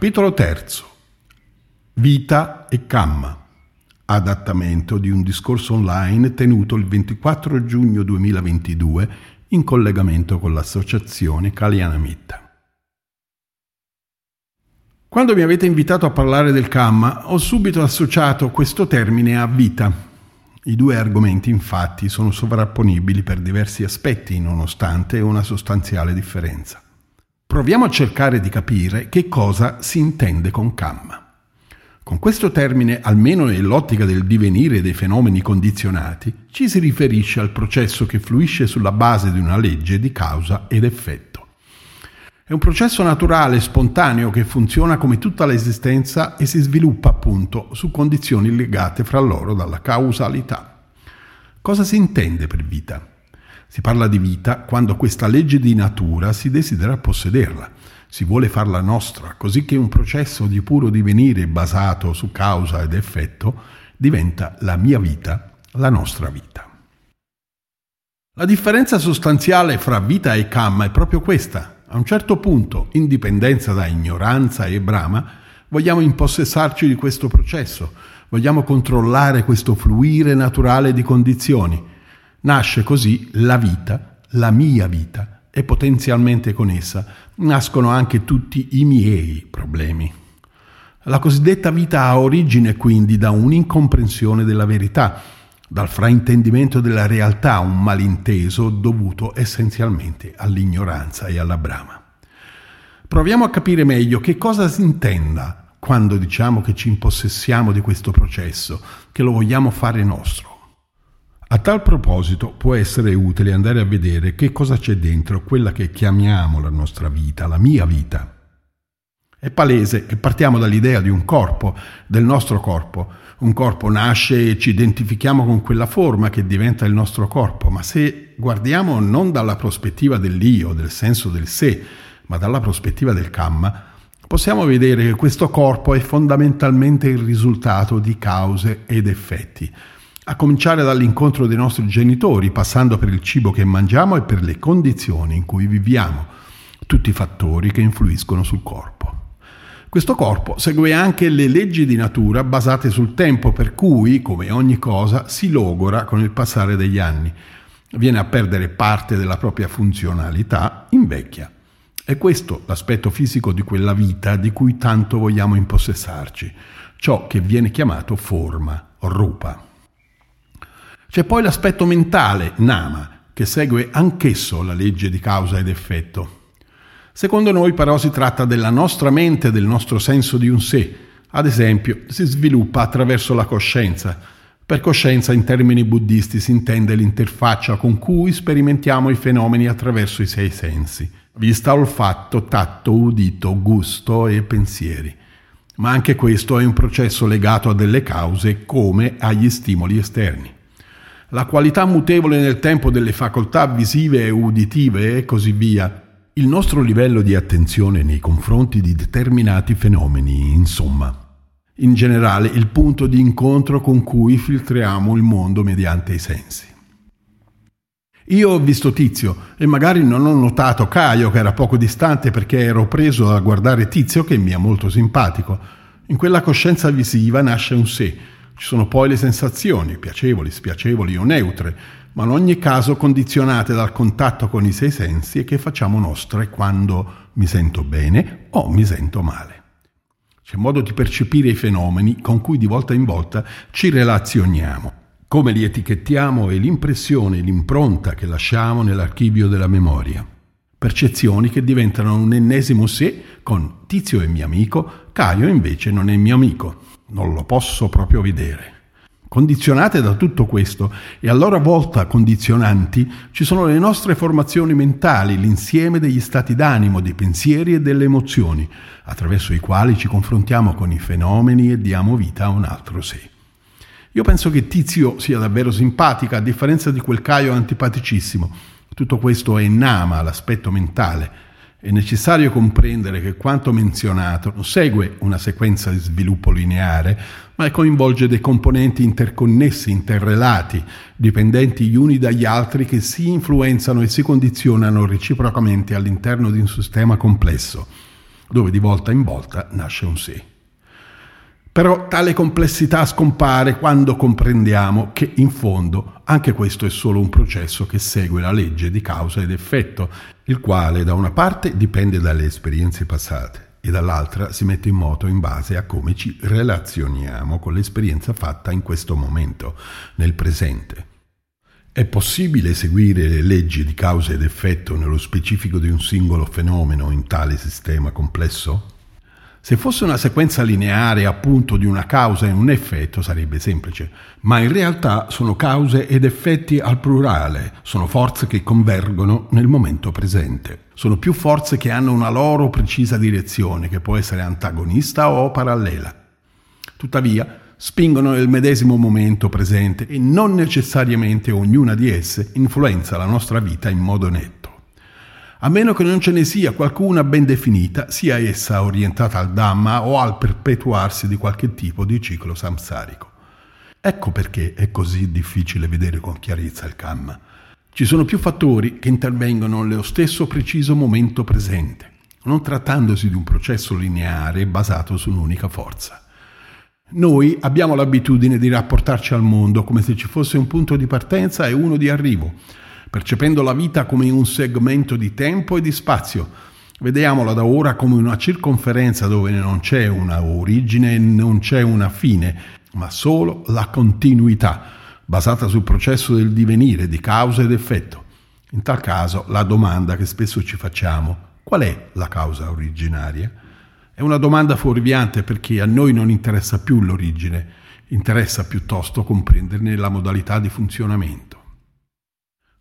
Capitolo terzo. Vita e Kamma. Adattamento di un discorso online tenuto il 24 giugno 2022 in collegamento con l'associazione Kalyanamitta. Quando mi avete invitato a parlare del Kamma, ho subito associato questo termine a vita. I due argomenti infatti sono sovrapponibili per diversi aspetti, nonostante una sostanziale differenza. Proviamo a cercare di capire che cosa si intende con Kamma. Con questo termine, almeno nell'ottica del divenire dei fenomeni condizionati, ci si riferisce al processo che fluisce sulla base di una legge di causa ed effetto. È un processo naturale, spontaneo, che funziona come tutta l'esistenza e si sviluppa appunto su condizioni legate fra loro dalla causalità. Cosa si intende per vita? Si parla di vita quando questa legge di natura si desidera possederla, si vuole farla nostra, così che un processo di puro divenire basato su causa ed effetto diventa la mia vita, la nostra vita. La differenza sostanziale fra vita e Kamma è proprio questa. A un certo punto, in dipendenza da ignoranza e brama, vogliamo impossessarci di questo processo, vogliamo controllare questo fluire naturale di condizioni, Nasce così la vita, la mia vita, e potenzialmente con essa nascono anche tutti i miei problemi. La cosiddetta vita ha origine quindi da un'incomprensione della verità, dal fraintendimento della realtà, un malinteso dovuto essenzialmente all'ignoranza e alla brama. Proviamo a capire meglio che cosa si intenda quando diciamo che ci impossessiamo di questo processo, che lo vogliamo fare nostro. A tal proposito può essere utile andare a vedere che cosa c'è dentro quella che chiamiamo la nostra vita, la mia vita. È palese che partiamo dall'idea di un corpo, del nostro corpo. Un corpo nasce e ci identifichiamo con quella forma che diventa il nostro corpo, ma se guardiamo non dalla prospettiva dell'io, del senso del sé, ma dalla prospettiva del kamma, possiamo vedere che questo corpo è fondamentalmente il risultato di cause ed effetti a cominciare dall'incontro dei nostri genitori, passando per il cibo che mangiamo e per le condizioni in cui viviamo, tutti i fattori che influiscono sul corpo. Questo corpo segue anche le leggi di natura basate sul tempo, per cui, come ogni cosa, si logora con il passare degli anni, viene a perdere parte della propria funzionalità, invecchia. È questo l'aspetto fisico di quella vita di cui tanto vogliamo impossessarci, ciò che viene chiamato forma, rupa. C'è poi l'aspetto mentale, Nama, che segue anch'esso la legge di causa ed effetto. Secondo noi però si tratta della nostra mente, del nostro senso di un sé. Ad esempio, si sviluppa attraverso la coscienza. Per coscienza in termini buddisti si intende l'interfaccia con cui sperimentiamo i fenomeni attraverso i sei sensi, vista, olfatto, tatto, udito, gusto e pensieri. Ma anche questo è un processo legato a delle cause come agli stimoli esterni la qualità mutevole nel tempo delle facoltà visive e uditive e così via, il nostro livello di attenzione nei confronti di determinati fenomeni, insomma. In generale, il punto di incontro con cui filtriamo il mondo mediante i sensi. Io ho visto Tizio e magari non ho notato Caio che era poco distante perché ero preso a guardare Tizio che mi è molto simpatico. In quella coscienza visiva nasce un sé, ci sono poi le sensazioni, piacevoli, spiacevoli o neutre, ma in ogni caso condizionate dal contatto con i sei sensi e che facciamo nostre quando mi sento bene o mi sento male. C'è modo di percepire i fenomeni con cui di volta in volta ci relazioniamo, come li etichettiamo e l'impressione, l'impronta che lasciamo nell'archivio della memoria. Percezioni che diventano un ennesimo sé con Tizio è mio amico, Caio invece non è mio amico non lo posso proprio vedere. Condizionate da tutto questo e a loro volta condizionanti ci sono le nostre formazioni mentali, l'insieme degli stati d'animo, dei pensieri e delle emozioni, attraverso i quali ci confrontiamo con i fenomeni e diamo vita a un altro sé. Io penso che Tizio sia davvero simpatica, a differenza di quel Caio antipaticissimo. Tutto questo è Nama, l'aspetto mentale, è necessario comprendere che quanto menzionato non segue una sequenza di sviluppo lineare, ma coinvolge dei componenti interconnessi, interrelati, dipendenti gli uni dagli altri che si influenzano e si condizionano reciprocamente all'interno di un sistema complesso. dove di volta in volta nasce un sé. Però tale complessità scompare quando comprendiamo che in fondo anche questo è solo un processo che segue la legge di causa ed effetto, il quale da una parte dipende dalle esperienze passate e dall'altra si mette in moto in base a come ci relazioniamo con l'esperienza fatta in questo momento, nel presente. È possibile seguire le leggi di causa ed effetto nello specifico di un singolo fenomeno in tale sistema complesso? Se fosse una sequenza lineare appunto di una causa e un effetto sarebbe semplice, ma in realtà sono cause ed effetti al plurale, sono forze che convergono nel momento presente. Sono più forze che hanno una loro precisa direzione, che può essere antagonista o parallela. Tuttavia, spingono nel medesimo momento presente e non necessariamente ognuna di esse influenza la nostra vita in modo netto a meno che non ce ne sia qualcuna ben definita, sia essa orientata al Dhamma o al perpetuarsi di qualche tipo di ciclo samsarico. Ecco perché è così difficile vedere con chiarezza il Kamma. Ci sono più fattori che intervengono nello stesso preciso momento presente, non trattandosi di un processo lineare basato su un'unica forza. Noi abbiamo l'abitudine di rapportarci al mondo come se ci fosse un punto di partenza e uno di arrivo, percependo la vita come un segmento di tempo e di spazio. Vediamola da ora come una circonferenza dove non c'è una origine e non c'è una fine, ma solo la continuità, basata sul processo del divenire di causa ed effetto. In tal caso la domanda che spesso ci facciamo, qual è la causa originaria? È una domanda fuorviante perché a noi non interessa più l'origine, interessa piuttosto comprenderne la modalità di funzionamento.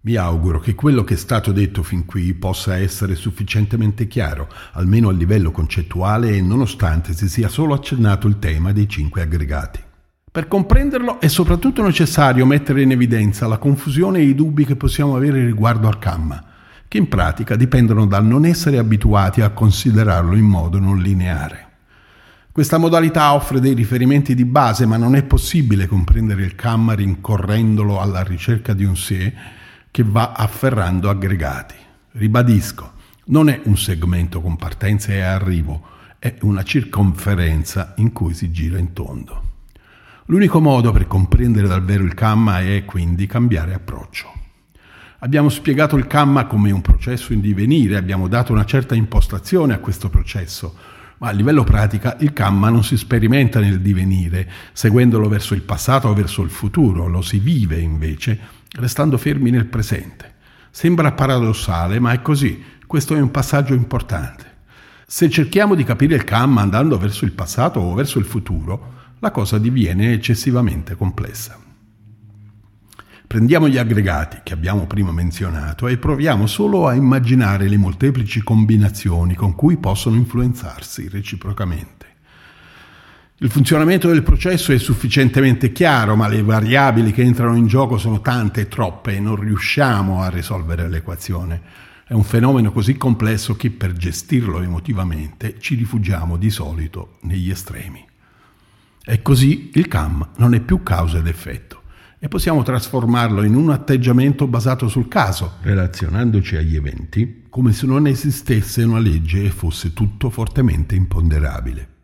Mi auguro che quello che è stato detto fin qui possa essere sufficientemente chiaro, almeno a livello concettuale e nonostante si sia solo accennato il tema dei cinque aggregati. Per comprenderlo è soprattutto necessario mettere in evidenza la confusione e i dubbi che possiamo avere riguardo al Kamma, che in pratica dipendono dal non essere abituati a considerarlo in modo non lineare. Questa modalità offre dei riferimenti di base, ma non è possibile comprendere il Kamma rincorrendolo alla ricerca di un sé che va afferrando aggregati. Ribadisco, non è un segmento con partenza e arrivo, è una circonferenza in cui si gira in tondo. L'unico modo per comprendere davvero il Kamma è quindi cambiare approccio. Abbiamo spiegato il Kamma come un processo in divenire, abbiamo dato una certa impostazione a questo processo, ma a livello pratica il Kamma non si sperimenta nel divenire, seguendolo verso il passato o verso il futuro, lo si vive invece restando fermi nel presente. Sembra paradossale, ma è così. Questo è un passaggio importante. Se cerchiamo di capire il Kamma andando verso il passato o verso il futuro, la cosa diviene eccessivamente complessa. Prendiamo gli aggregati che abbiamo prima menzionato e proviamo solo a immaginare le molteplici combinazioni con cui possono influenzarsi reciprocamente. Il funzionamento del processo è sufficientemente chiaro, ma le variabili che entrano in gioco sono tante e troppe e non riusciamo a risolvere l'equazione. È un fenomeno così complesso che per gestirlo emotivamente ci rifugiamo di solito negli estremi. E così il CAM non è più causa ed effetto e possiamo trasformarlo in un atteggiamento basato sul caso, relazionandoci agli eventi come se non esistesse una legge e fosse tutto fortemente imponderabile.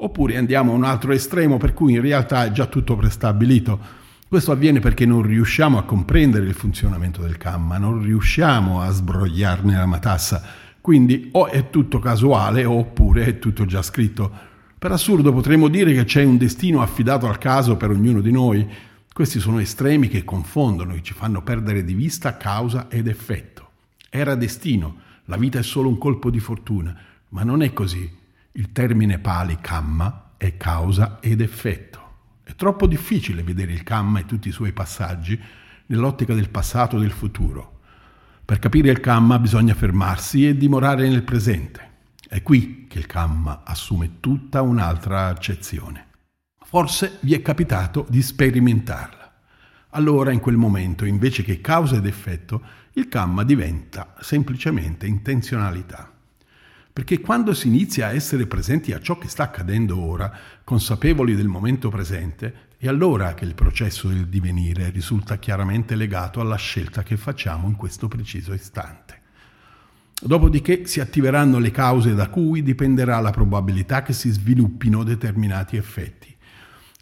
Oppure andiamo a un altro estremo per cui in realtà è già tutto prestabilito. Questo avviene perché non riusciamo a comprendere il funzionamento del Kamma, non riusciamo a sbrogliarne la matassa. Quindi o è tutto casuale oppure è tutto già scritto. Per assurdo potremmo dire che c'è un destino affidato al caso per ognuno di noi. Questi sono estremi che confondono e ci fanno perdere di vista causa ed effetto. Era destino, la vita è solo un colpo di fortuna, ma non è così. Il termine pali kamma è causa ed effetto. È troppo difficile vedere il kamma e tutti i suoi passaggi nell'ottica del passato e del futuro. Per capire il kamma bisogna fermarsi e dimorare nel presente. È qui che il kamma assume tutta un'altra accezione. Forse vi è capitato di sperimentarla. Allora, in quel momento, invece che causa ed effetto, il kamma diventa semplicemente intenzionalità. Perché quando si inizia a essere presenti a ciò che sta accadendo ora, consapevoli del momento presente, è allora che il processo del divenire risulta chiaramente legato alla scelta che facciamo in questo preciso istante. Dopodiché si attiveranno le cause da cui dipenderà la probabilità che si sviluppino determinati effetti.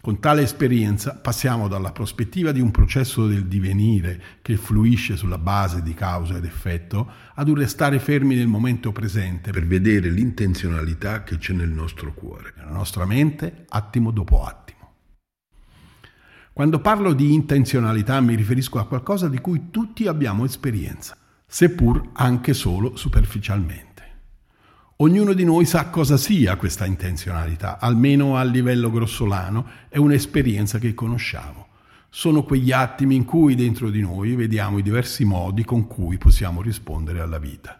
Con tale esperienza passiamo dalla prospettiva di un processo del divenire che fluisce sulla base di causa ed effetto ad un restare fermi nel momento presente per vedere l'intenzionalità che c'è nel nostro cuore, nella nostra mente, attimo dopo attimo. Quando parlo di intenzionalità mi riferisco a qualcosa di cui tutti abbiamo esperienza seppur anche solo superficialmente. Ognuno di noi sa cosa sia questa intenzionalità, almeno a livello grossolano, è un'esperienza che conosciamo. Sono quegli attimi in cui dentro di noi vediamo i diversi modi con cui possiamo rispondere alla vita.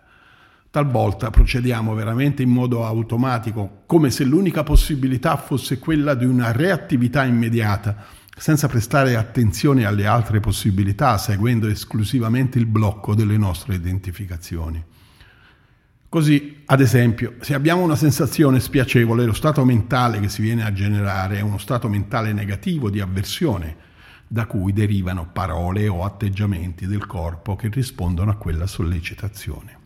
Talvolta procediamo veramente in modo automatico, come se l'unica possibilità fosse quella di una reattività immediata, senza prestare attenzione alle altre possibilità, seguendo esclusivamente il blocco delle nostre identificazioni. Così, ad esempio, se abbiamo una sensazione spiacevole, lo stato mentale che si viene a generare è uno stato mentale negativo di avversione, da cui derivano parole o atteggiamenti del corpo che rispondono a quella sollecitazione.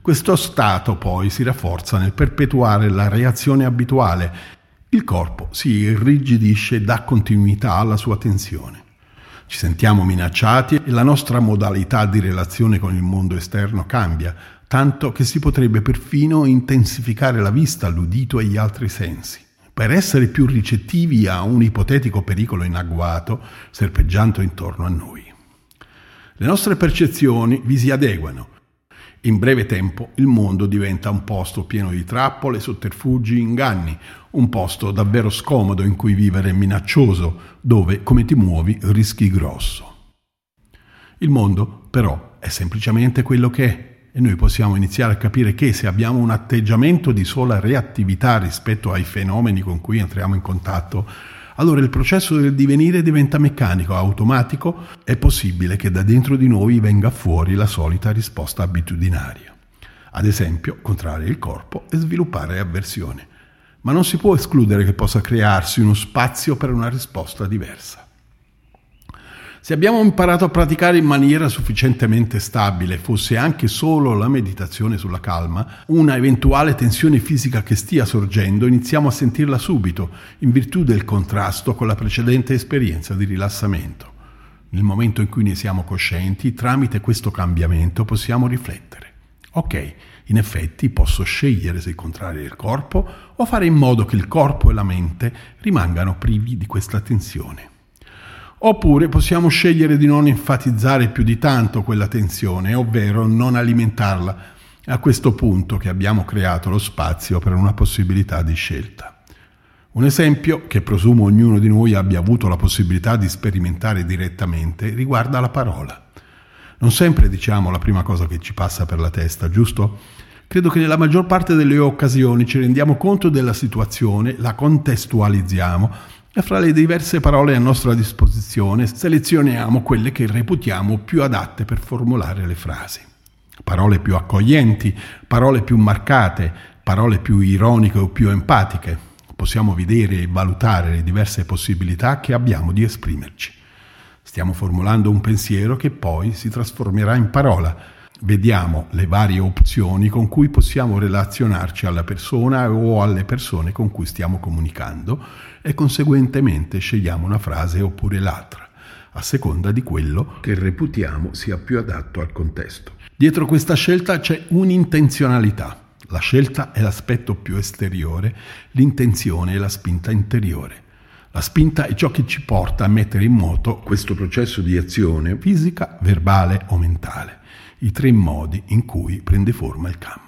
Questo stato poi si rafforza nel perpetuare la reazione abituale il corpo si irrigidisce e dà continuità alla sua tensione. Ci sentiamo minacciati e la nostra modalità di relazione con il mondo esterno cambia, tanto che si potrebbe perfino intensificare la vista, l'udito e gli altri sensi, per essere più ricettivi a un ipotetico pericolo in agguato serpeggiando intorno a noi. Le nostre percezioni vi si adeguano in breve tempo il mondo diventa un posto pieno di trappole, sotterfugi, inganni, un posto davvero scomodo in cui vivere minaccioso, dove come ti muovi rischi grosso. Il mondo però è semplicemente quello che è e noi possiamo iniziare a capire che se abbiamo un atteggiamento di sola reattività rispetto ai fenomeni con cui entriamo in contatto, allora il processo del divenire diventa meccanico, automatico, è possibile che da dentro di noi venga fuori la solita risposta abitudinaria. Ad esempio, contrarre il corpo e sviluppare avversione. Ma non si può escludere che possa crearsi uno spazio per una risposta diversa. Se abbiamo imparato a praticare in maniera sufficientemente stabile, fosse anche solo la meditazione sulla calma, una eventuale tensione fisica che stia sorgendo, iniziamo a sentirla subito, in virtù del contrasto con la precedente esperienza di rilassamento. Nel momento in cui ne siamo coscienti, tramite questo cambiamento possiamo riflettere. Ok, in effetti posso scegliere se contrarre il corpo o fare in modo che il corpo e la mente rimangano privi di questa tensione. Oppure possiamo scegliere di non enfatizzare più di tanto quella tensione, ovvero non alimentarla. A questo punto che abbiamo creato lo spazio per una possibilità di scelta. Un esempio, che presumo ognuno di noi abbia avuto la possibilità di sperimentare direttamente, riguarda la parola. Non sempre diciamo la prima cosa che ci passa per la testa, giusto? Credo che nella maggior parte delle occasioni ci rendiamo conto della situazione, la contestualizziamo e fra le diverse parole a nostra disposizione selezioniamo quelle che reputiamo più adatte per formulare le frasi. Parole più accoglienti, parole più marcate, parole più ironiche o più empatiche. Possiamo vedere e valutare le diverse possibilità che abbiamo di esprimerci. Stiamo formulando un pensiero che poi si trasformerà in parola. Vediamo le varie opzioni con cui possiamo relazionarci alla persona o alle persone con cui stiamo comunicando e conseguentemente scegliamo una frase oppure l'altra, a seconda di quello che reputiamo sia più adatto al contesto. Dietro questa scelta c'è un'intenzionalità. La scelta è l'aspetto più esteriore, l'intenzione è la spinta interiore. La spinta è ciò che ci porta a mettere in moto questo processo di azione fisica, verbale o mentale, i tre modi in cui prende forma il campo.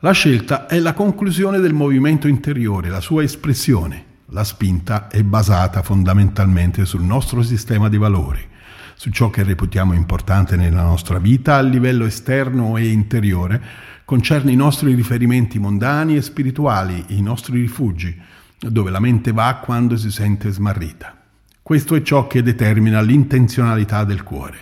La scelta è la conclusione del movimento interiore, la sua espressione. La spinta è basata fondamentalmente sul nostro sistema di valori, su ciò che reputiamo importante nella nostra vita a livello esterno e interiore, concerne i nostri riferimenti mondani e spirituali, i nostri rifugi, dove la mente va quando si sente smarrita. Questo è ciò che determina l'intenzionalità del cuore.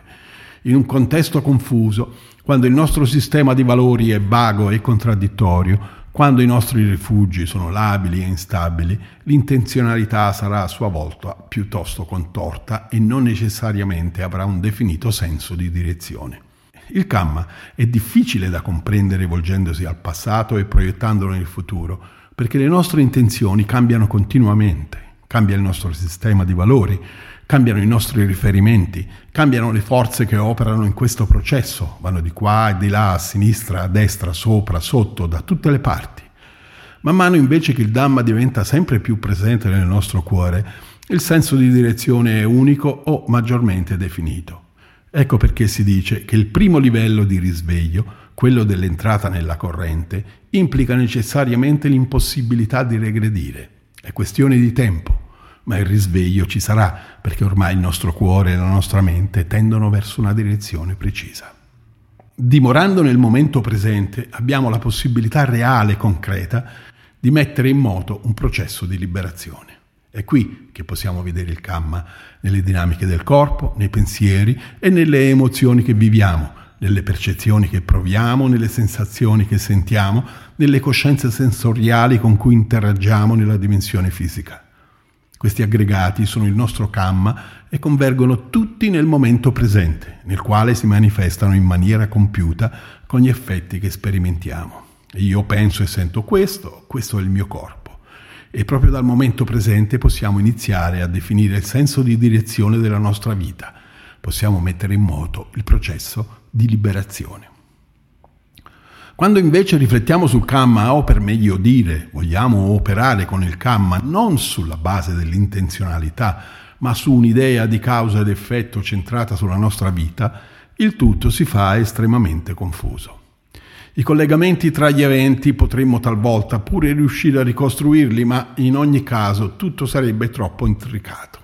In un contesto confuso, quando il nostro sistema di valori è vago e contraddittorio, quando i nostri rifugi sono labili e instabili, l'intenzionalità sarà a sua volta piuttosto contorta e non necessariamente avrà un definito senso di direzione. Il Kamma è difficile da comprendere volgendosi al passato e proiettandolo nel futuro, perché le nostre intenzioni cambiano continuamente, cambia il nostro sistema di valori, cambiano i nostri riferimenti, cambiano le forze che operano in questo processo, vanno di qua e di là, a sinistra, a destra, sopra, sotto, da tutte le parti. Man mano invece che il Dhamma diventa sempre più presente nel nostro cuore, il senso di direzione è unico o maggiormente definito. Ecco perché si dice che il primo livello di risveglio, quello dell'entrata nella corrente, implica necessariamente l'impossibilità di regredire. È questione di tempo ma il risveglio ci sarà perché ormai il nostro cuore e la nostra mente tendono verso una direzione precisa. Dimorando nel momento presente abbiamo la possibilità reale e concreta di mettere in moto un processo di liberazione. È qui che possiamo vedere il Kamma, nelle dinamiche del corpo, nei pensieri e nelle emozioni che viviamo, nelle percezioni che proviamo, nelle sensazioni che sentiamo, nelle coscienze sensoriali con cui interagiamo nella dimensione fisica. Questi aggregati sono il nostro Kamma e convergono tutti nel momento presente, nel quale si manifestano in maniera compiuta con gli effetti che sperimentiamo. Io penso e sento questo, questo è il mio corpo. E proprio dal momento presente possiamo iniziare a definire il senso di direzione della nostra vita. Possiamo mettere in moto il processo di liberazione. Quando invece riflettiamo sul Kamma, o per meglio dire, vogliamo operare con il Kamma non sulla base dell'intenzionalità, ma su un'idea di causa ed effetto centrata sulla nostra vita, il tutto si fa estremamente confuso. I collegamenti tra gli eventi potremmo talvolta pure riuscire a ricostruirli, ma in ogni caso tutto sarebbe troppo intricato.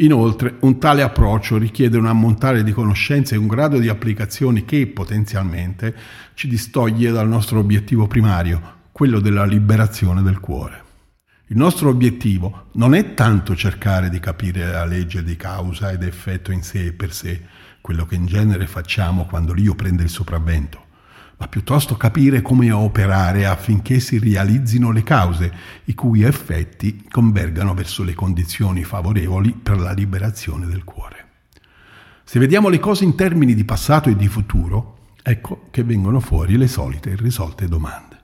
Inoltre, un tale approccio richiede un ammontare di conoscenze e un grado di applicazioni che potenzialmente ci distoglie dal nostro obiettivo primario, quello della liberazione del cuore. Il nostro obiettivo non è tanto cercare di capire la legge di causa ed effetto in sé e per sé, quello che in genere facciamo quando l'io prende il sopravvento ma piuttosto capire come operare affinché si realizzino le cause, i cui effetti convergano verso le condizioni favorevoli per la liberazione del cuore. Se vediamo le cose in termini di passato e di futuro, ecco che vengono fuori le solite irrisolte domande.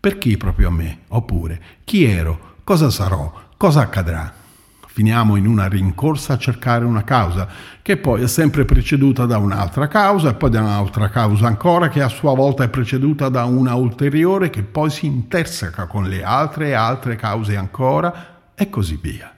Perché proprio a me? Oppure chi ero? Cosa sarò? Cosa accadrà? Finiamo in una rincorsa a cercare una causa, che poi è sempre preceduta da un'altra causa e poi da un'altra causa ancora, che a sua volta è preceduta da una ulteriore, che poi si interseca con le altre e altre cause ancora, e così via.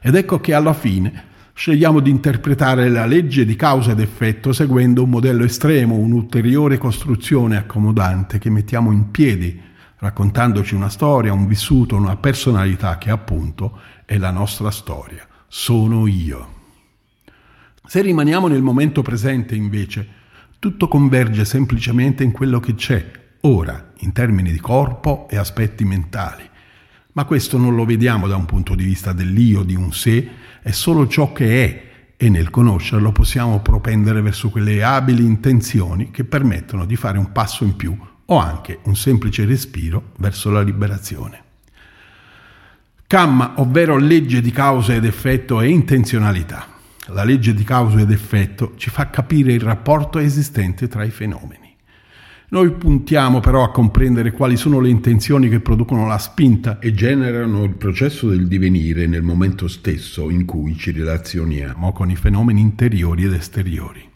Ed ecco che alla fine scegliamo di interpretare la legge di causa ed effetto seguendo un modello estremo, un'ulteriore costruzione accomodante che mettiamo in piedi, raccontandoci una storia, un vissuto, una personalità che appunto è la nostra storia, sono io. Se rimaniamo nel momento presente, invece, tutto converge semplicemente in quello che c'è, ora, in termini di corpo e aspetti mentali. Ma questo non lo vediamo da un punto di vista dell'io, di un sé, è solo ciò che è e nel conoscerlo possiamo propendere verso quelle abili intenzioni che permettono di fare un passo in più o anche un semplice respiro verso la liberazione. Kamma, ovvero legge di causa ed effetto e intenzionalità. La legge di causa ed effetto ci fa capire il rapporto esistente tra i fenomeni. Noi puntiamo però a comprendere quali sono le intenzioni che producono la spinta e generano il processo del divenire nel momento stesso in cui ci relazioniamo con i fenomeni interiori ed esteriori.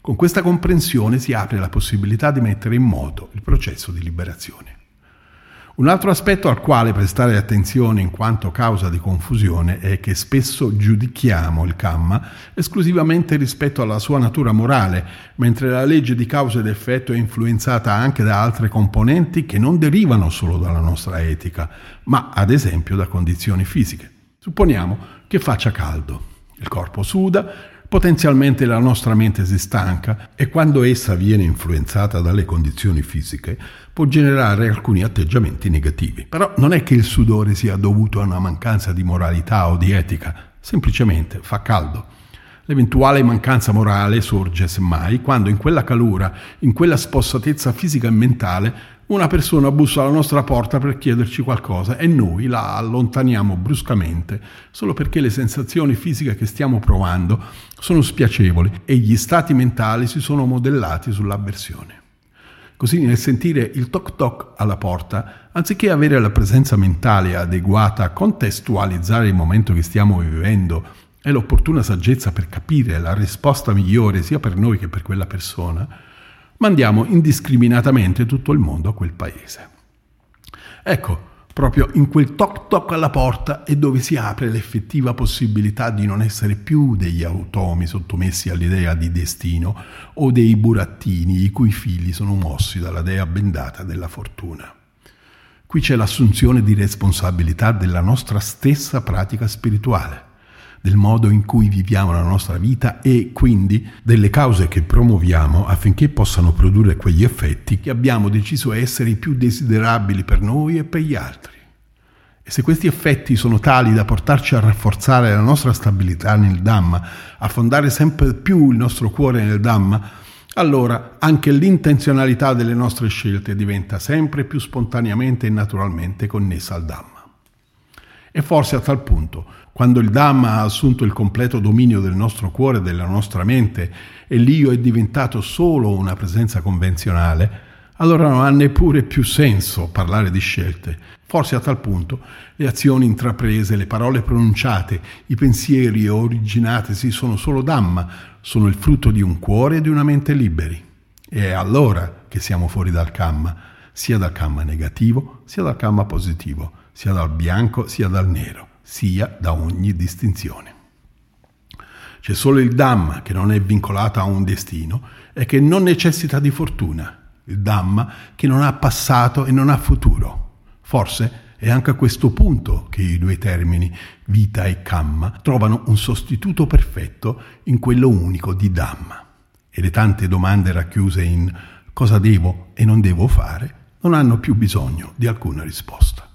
Con questa comprensione si apre la possibilità di mettere in moto il processo di liberazione. Un altro aspetto al quale prestare attenzione in quanto causa di confusione è che spesso giudichiamo il Kamma esclusivamente rispetto alla sua natura morale, mentre la legge di causa ed effetto è influenzata anche da altre componenti che non derivano solo dalla nostra etica, ma ad esempio da condizioni fisiche. Supponiamo che faccia caldo, il corpo suda, Potenzialmente la nostra mente si stanca e quando essa viene influenzata dalle condizioni fisiche può generare alcuni atteggiamenti negativi. Però non è che il sudore sia dovuto a una mancanza di moralità o di etica, semplicemente fa caldo. L'eventuale mancanza morale sorge semmai quando in quella calura, in quella spossatezza fisica e mentale, una persona bussa alla nostra porta per chiederci qualcosa e noi la allontaniamo bruscamente solo perché le sensazioni fisiche che stiamo provando sono spiacevoli e gli stati mentali si sono modellati sull'avversione. Così nel sentire il toc toc alla porta, anziché avere la presenza mentale adeguata a contestualizzare il momento che stiamo vivendo e l'opportuna saggezza per capire la risposta migliore sia per noi che per quella persona, mandiamo indiscriminatamente tutto il mondo a quel paese. Ecco, proprio in quel toc toc alla porta è dove si apre l'effettiva possibilità di non essere più degli automi sottomessi all'idea di destino o dei burattini i cui figli sono mossi dalla dea bendata della fortuna. Qui c'è l'assunzione di responsabilità della nostra stessa pratica spirituale del modo in cui viviamo la nostra vita e quindi delle cause che promuoviamo affinché possano produrre quegli effetti che abbiamo deciso essere i più desiderabili per noi e per gli altri. E se questi effetti sono tali da portarci a rafforzare la nostra stabilità nel Dhamma, a fondare sempre più il nostro cuore nel Dhamma, allora anche l'intenzionalità delle nostre scelte diventa sempre più spontaneamente e naturalmente connessa al Dhamma. E forse a tal punto quando il Dhamma ha assunto il completo dominio del nostro cuore e della nostra mente e l'io è diventato solo una presenza convenzionale, allora non ha neppure più senso parlare di scelte. Forse a tal punto le azioni intraprese, le parole pronunciate, i pensieri originatesi sono solo Dhamma, sono il frutto di un cuore e di una mente liberi. E è allora che siamo fuori dal Kamma, sia dal Kamma negativo, sia dal Kamma positivo, sia dal bianco, sia dal nero sia da ogni distinzione. C'è solo il Dhamma che non è vincolato a un destino e che non necessita di fortuna, il Dhamma che non ha passato e non ha futuro. Forse è anche a questo punto che i due termini vita e Kamma trovano un sostituto perfetto in quello unico di Dhamma. E le tante domande racchiuse in cosa devo e non devo fare non hanno più bisogno di alcuna risposta.